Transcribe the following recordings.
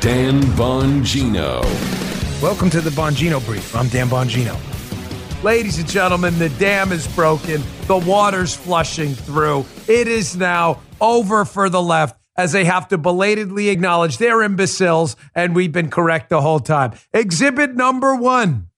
Dan Bongino. Welcome to the Bongino Brief. I'm Dan Bongino. Ladies and gentlemen, the dam is broken. The water's flushing through. It is now over for the left as they have to belatedly acknowledge they're imbeciles, and we've been correct the whole time. Exhibit number one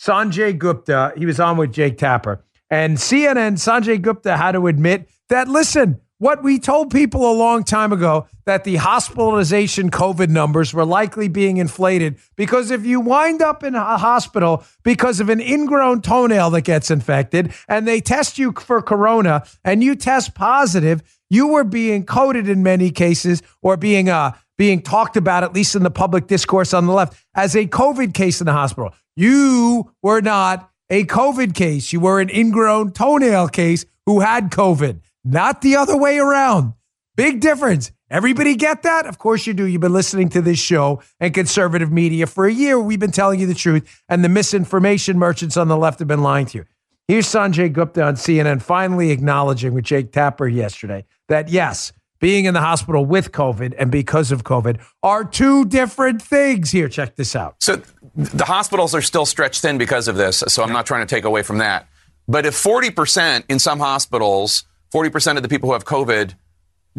Sanjay Gupta, he was on with Jake Tapper. And CNN, Sanjay Gupta had to admit that, listen, what we told people a long time ago that the hospitalization COVID numbers were likely being inflated because if you wind up in a hospital because of an ingrown toenail that gets infected and they test you for corona and you test positive, you were being coded in many cases or being uh being talked about at least in the public discourse on the left as a COVID case in the hospital. You were not a COVID case. You were an ingrown toenail case who had COVID not the other way around. Big difference. Everybody get that? Of course you do. You've been listening to this show and conservative media for a year. We've been telling you the truth, and the misinformation merchants on the left have been lying to you. Here's Sanjay Gupta on CNN finally acknowledging with Jake Tapper yesterday that yes, being in the hospital with COVID and because of COVID are two different things. Here, check this out. So the hospitals are still stretched thin because of this. So I'm not trying to take away from that. But if 40% in some hospitals 40% of the people who have COVID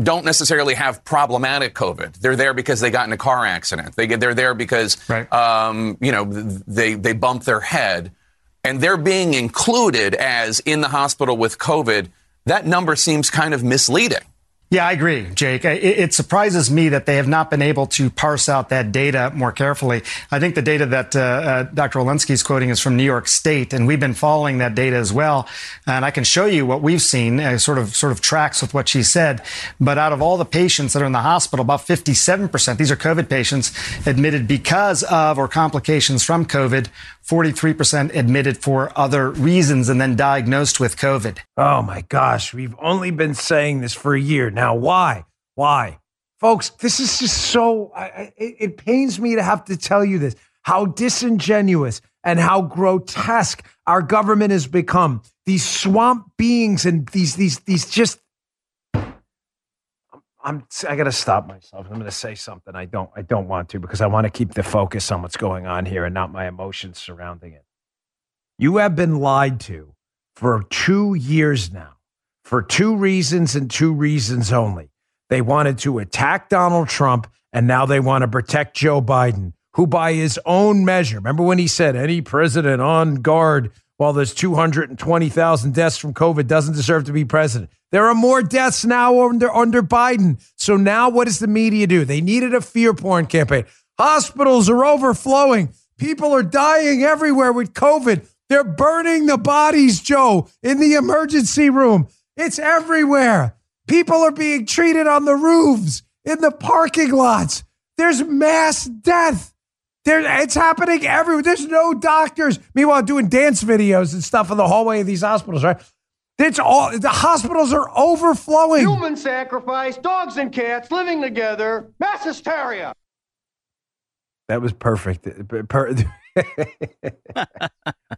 don't necessarily have problematic COVID. They're there because they got in a car accident. They get, they're there because, right. um, you know, they, they bumped their head and they're being included as in the hospital with COVID. That number seems kind of misleading. Yeah, I agree, Jake. It, it, surprises me that they have not been able to parse out that data more carefully. I think the data that uh, uh, Dr. Walensky is quoting is from New York State, and we've been following that data as well. And I can show you what we've seen, uh, sort of sort of tracks with what she said. But out of all the patients that are in the hospital, about 57%, these are COVID patients, admitted because of or complications from COVID. 43% admitted for other reasons and then diagnosed with COVID. Oh my gosh, we've only been saying this for a year. Now, why? Why? Folks, this is just so, I, it, it pains me to have to tell you this how disingenuous and how grotesque our government has become. These swamp beings and these, these, these just I'm I got to stop myself. I'm going to say something I don't I don't want to because I want to keep the focus on what's going on here and not my emotions surrounding it. You have been lied to for 2 years now for two reasons and two reasons only. They wanted to attack Donald Trump and now they want to protect Joe Biden, who by his own measure, remember when he said any president on guard while there's 220,000 deaths from COVID doesn't deserve to be president. There are more deaths now under, under Biden. So now what does the media do? They needed a fear porn campaign. Hospitals are overflowing. People are dying everywhere with COVID. They're burning the bodies, Joe, in the emergency room. It's everywhere. People are being treated on the roofs, in the parking lots. There's mass death. There, it's happening everywhere. There's no doctors. Meanwhile, doing dance videos and stuff in the hallway of these hospitals, right? It's all the hospitals are overflowing. Human sacrifice, dogs and cats living together, mass hysteria. That was perfect.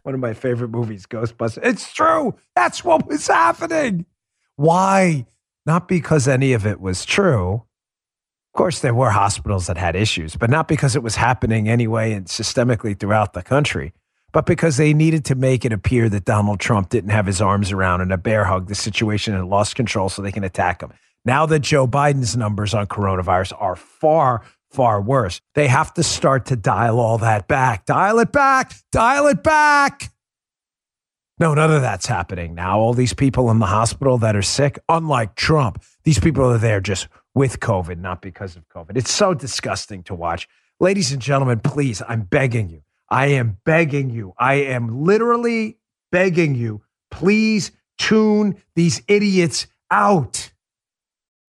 One of my favorite movies, Ghostbusters. It's true. That's what was happening. Why? Not because any of it was true. Of course, there were hospitals that had issues, but not because it was happening anyway and systemically throughout the country, but because they needed to make it appear that Donald Trump didn't have his arms around and a bear hug the situation and lost control so they can attack him. Now that Joe Biden's numbers on coronavirus are far, far worse, they have to start to dial all that back. Dial it back, dial it back. No, none of that's happening now. All these people in the hospital that are sick, unlike Trump, these people are there just with COVID, not because of COVID. It's so disgusting to watch. Ladies and gentlemen, please, I'm begging you. I am begging you. I am literally begging you. Please tune these idiots out.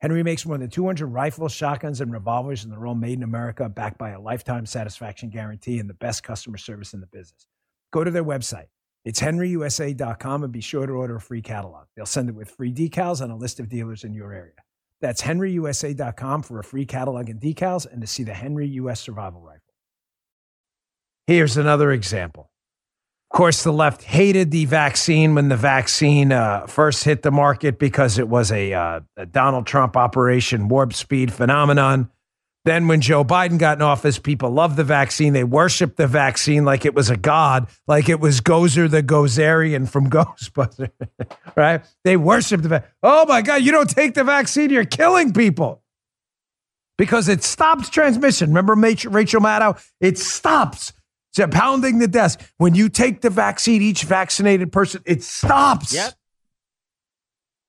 Henry makes more than 200 rifles, shotguns, and revolvers, and they're all made in America, backed by a lifetime satisfaction guarantee and the best customer service in the business. Go to their website. It's henryusa.com and be sure to order a free catalog. They'll send it with free decals and a list of dealers in your area. That's henryusa.com for a free catalog and decals and to see the Henry US Survival Rifle. Here's another example. Of course, the left hated the vaccine when the vaccine uh, first hit the market because it was a, uh, a Donald Trump Operation Warp Speed phenomenon. Then, when Joe Biden got in office, people loved the vaccine. They worshiped the vaccine like it was a god, like it was Gozer the Gozerian from Ghostbusters, right? They worshiped the vaccine. Oh my God, you don't take the vaccine, you're killing people because it stops transmission. Remember Rachel Maddow? It stops it's pounding the desk. When you take the vaccine, each vaccinated person, it stops. Yep.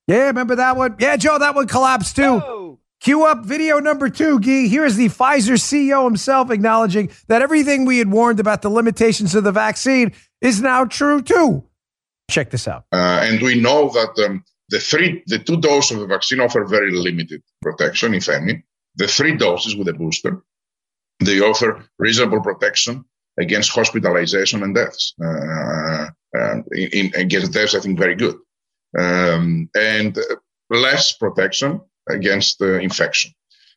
Yeah, remember that one? Yeah, Joe, that one collapsed too. Oh. Cue up video number two, Gee. Here's the Pfizer CEO himself acknowledging that everything we had warned about the limitations of the vaccine is now true too. Check this out. Uh, and we know that um, the three, the two doses of the vaccine offer very limited protection, if any. The three doses with a booster, they offer reasonable protection against hospitalization and deaths. Uh, uh, in, in, against deaths, I think very good. Um, and less protection against uh, infection.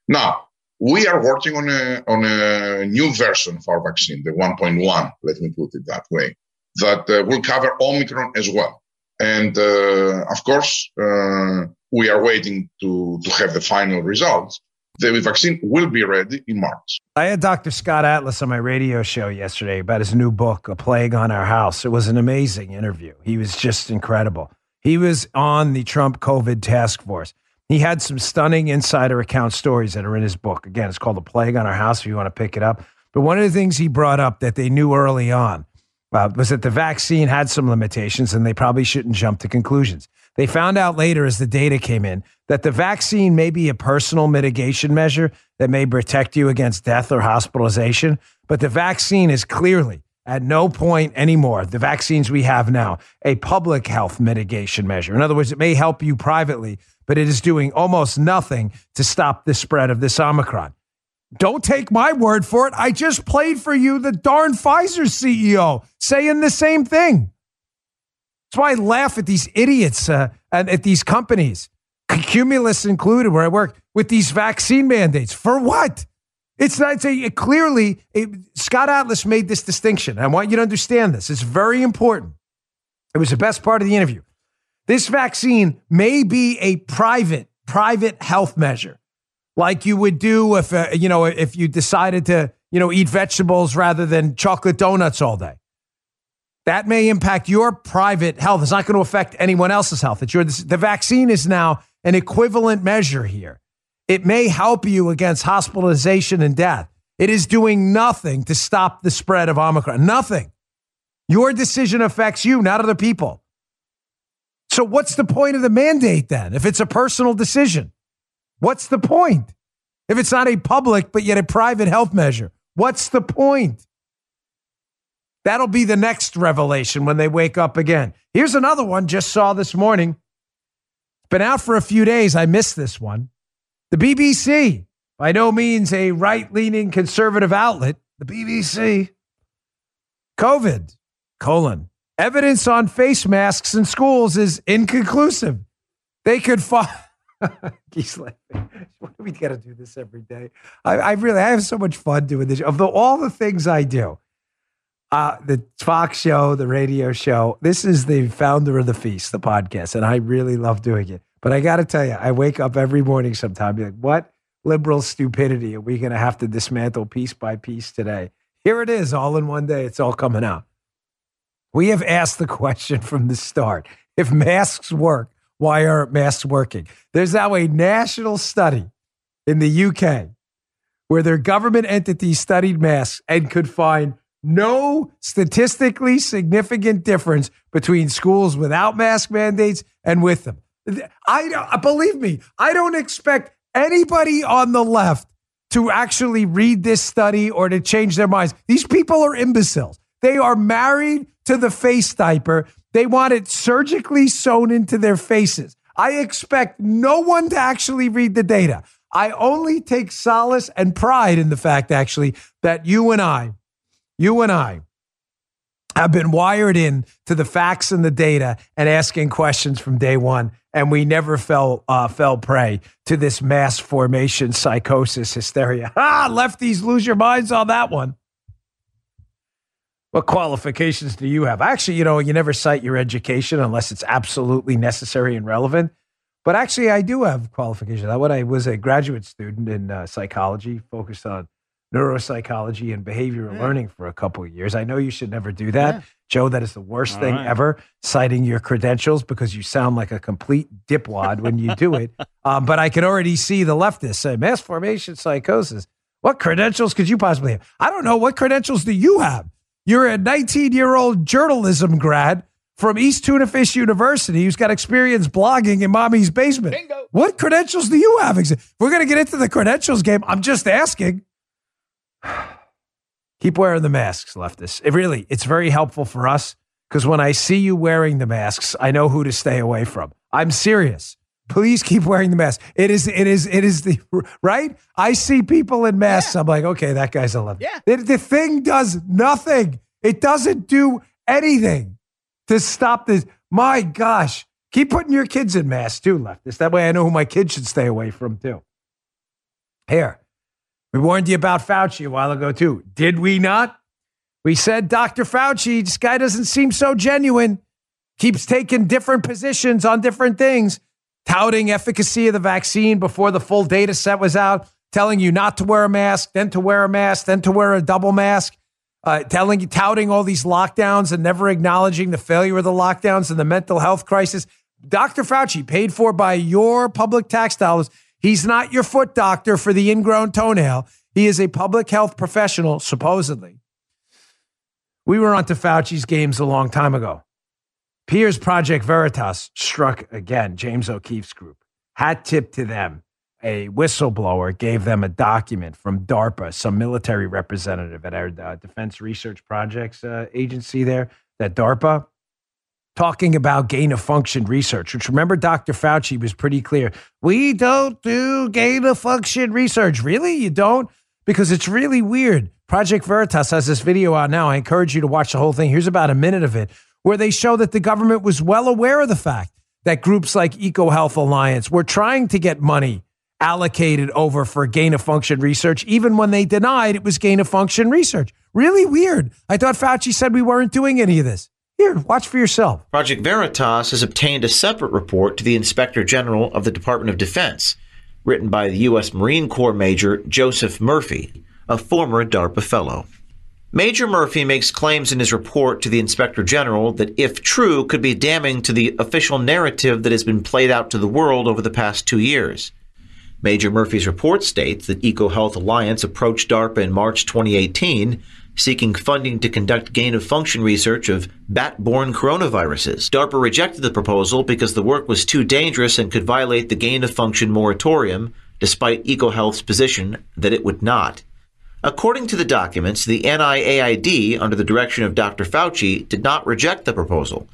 Now, we are working on a, on a new version of our vaccine, the 1.1, let me put it that way, that uh, will cover Omicron as well. And uh, of course, uh, we are waiting to, to have the final results. The vaccine will be ready in March. I had Dr. Scott Atlas on my radio show yesterday about his new book, A Plague on Our House. It was an amazing interview. He was just incredible. He was on the Trump COVID task force. He had some stunning insider account stories that are in his book. Again, it's called A Plague on Our House if you want to pick it up. But one of the things he brought up that they knew early on uh, was that the vaccine had some limitations and they probably shouldn't jump to conclusions. They found out later as the data came in that the vaccine may be a personal mitigation measure that may protect you against death or hospitalization, but the vaccine is clearly at no point anymore, the vaccines we have now, a public health mitigation measure. In other words, it may help you privately, but it is doing almost nothing to stop the spread of this Omicron. Don't take my word for it. I just played for you the darn Pfizer CEO saying the same thing. That's why I laugh at these idiots uh, and at these companies, Cumulus included, where I work, with these vaccine mandates. For what? It's not a, clearly it, Scott Atlas made this distinction. I want you to understand this. It's very important. It was the best part of the interview. This vaccine may be a private, private health measure, like you would do if uh, you know if you decided to you know eat vegetables rather than chocolate donuts all day. That may impact your private health. It's not going to affect anyone else's health. It's your, the vaccine is now an equivalent measure here. It may help you against hospitalization and death. It is doing nothing to stop the spread of Omicron. Nothing. Your decision affects you, not other people. So, what's the point of the mandate then if it's a personal decision? What's the point? If it's not a public, but yet a private health measure, what's the point? That'll be the next revelation when they wake up again. Here's another one just saw this morning. Been out for a few days. I missed this one. The BBC, by no means a right leaning conservative outlet, the BBC. COVID, colon, Evidence on face masks in schools is inconclusive. They could find. He's laughing. What do we got to do this every day? I, I, really, I have so much fun doing this. Of the, all the things I do, uh, the Fox show, the radio show, this is the founder of the feast, the podcast, and I really love doing it. But I got to tell you, I wake up every morning sometime, be like, what liberal stupidity are we going to have to dismantle piece by piece today? Here it is, all in one day. It's all coming out. We have asked the question from the start if masks work, why aren't masks working? There's now a national study in the UK where their government entity studied masks and could find no statistically significant difference between schools without mask mandates and with them. I uh, believe me, I don't expect anybody on the left to actually read this study or to change their minds. These people are imbeciles. They are married to the face diaper. They want it surgically sewn into their faces. I expect no one to actually read the data. I only take solace and pride in the fact, actually, that you and I, you and I, have been wired in to the facts and the data and asking questions from day one, and we never fell uh, fell prey to this mass formation psychosis hysteria. Ah, lefties lose your minds on that one. What qualifications do you have? Actually, you know, you never cite your education unless it's absolutely necessary and relevant. But actually, I do have qualifications. When I was a graduate student in uh, psychology, focused on neuropsychology and behavioral yeah. learning for a couple of years. I know you should never do that. Yeah. Joe, that is the worst All thing right. ever, citing your credentials because you sound like a complete dipwad when you do it. Um, but I can already see the leftists say mass formation psychosis. What credentials could you possibly have? I don't know. What credentials do you have? You're a 19 year old journalism grad from East Tuna Fish University who's got experience blogging in mommy's basement. Bingo. What credentials do you have? We're going to get into the credentials game, I'm just asking. Keep wearing the masks, leftists. It really, it's very helpful for us because when I see you wearing the masks, I know who to stay away from. I'm serious. Please keep wearing the mask. It is, it is, it is the right. I see people in masks. Yeah. I'm like, okay, that guy's a left. Yeah. The, the thing does nothing. It doesn't do anything to stop this. My gosh, keep putting your kids in masks too, leftists. That way, I know who my kids should stay away from too. Here, we warned you about Fauci a while ago too. Did we not? We said Dr. Fauci, this guy doesn't seem so genuine. Keeps taking different positions on different things touting efficacy of the vaccine before the full data set was out, telling you not to wear a mask, then to wear a mask, then to wear a double mask, uh, telling you, touting all these lockdowns and never acknowledging the failure of the lockdowns and the mental health crisis. Dr. Fauci, paid for by your public tax dollars, he's not your foot doctor for the ingrown toenail. He is a public health professional, supposedly. We were onto Fauci's games a long time ago. Piers Project Veritas struck again, James O'Keefe's group. Hat tip to them. A whistleblower gave them a document from DARPA, some military representative at our uh, Defense Research Projects uh, agency there, that DARPA, talking about gain of function research, which remember Dr. Fauci was pretty clear. We don't do gain of function research. Really? You don't? Because it's really weird. Project Veritas has this video out now. I encourage you to watch the whole thing. Here's about a minute of it where they show that the government was well aware of the fact that groups like EcoHealth Alliance were trying to get money allocated over for gain of function research, even when they denied it was gain of function research. Really weird. I thought Fauci said we weren't doing any of this. Here, watch for yourself. Project Veritas has obtained a separate report to the Inspector General of the Department of Defense, written by the U.S. Marine Corps Major Joseph Murphy, a former DARPA fellow. Major Murphy makes claims in his report to the Inspector General that, if true, could be damning to the official narrative that has been played out to the world over the past two years. Major Murphy's report states that EcoHealth Alliance approached DARPA in March 2018 seeking funding to conduct gain of function research of bat borne coronaviruses. DARPA rejected the proposal because the work was too dangerous and could violate the gain of function moratorium, despite EcoHealth's position that it would not. According to the documents, the NIAID, under the direction of Dr. Fauci, did not reject the proposal.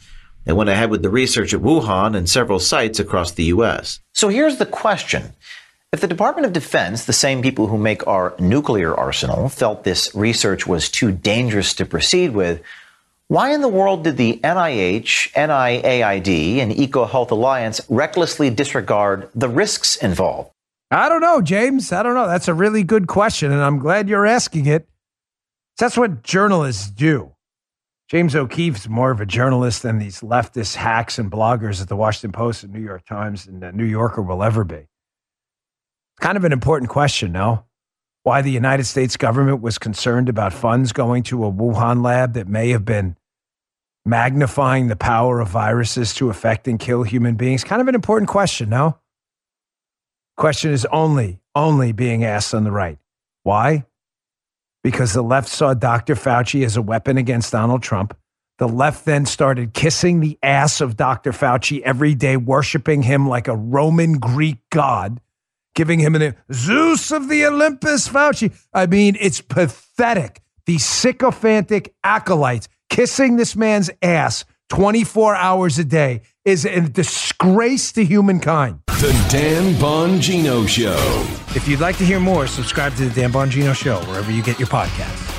They went ahead with the research at Wuhan and several sites across the U.S. So here's the question. If the Department of Defense, the same people who make our nuclear arsenal, felt this research was too dangerous to proceed with, why in the world did the NIH, NIAID, and EcoHealth Alliance recklessly disregard the risks involved? I don't know, James. I don't know. That's a really good question, and I'm glad you're asking it. That's what journalists do. James O'Keefe's more of a journalist than these leftist hacks and bloggers at the Washington Post and New York Times and the New Yorker will ever be. Kind of an important question, no? Why the United States government was concerned about funds going to a Wuhan lab that may have been magnifying the power of viruses to affect and kill human beings. Kind of an important question, no? Question is only, only being asked on the right. Why? Because the left saw Dr. Fauci as a weapon against Donald Trump. The left then started kissing the ass of Dr. Fauci every day, worshiping him like a Roman Greek god, giving him a Zeus of the Olympus, Fauci. I mean, it's pathetic. These sycophantic acolytes kissing this man's ass 24 hours a day is a disgrace to humankind. The Dan Bongino Show. If you'd like to hear more, subscribe to the Dan Bongino Show wherever you get your podcasts.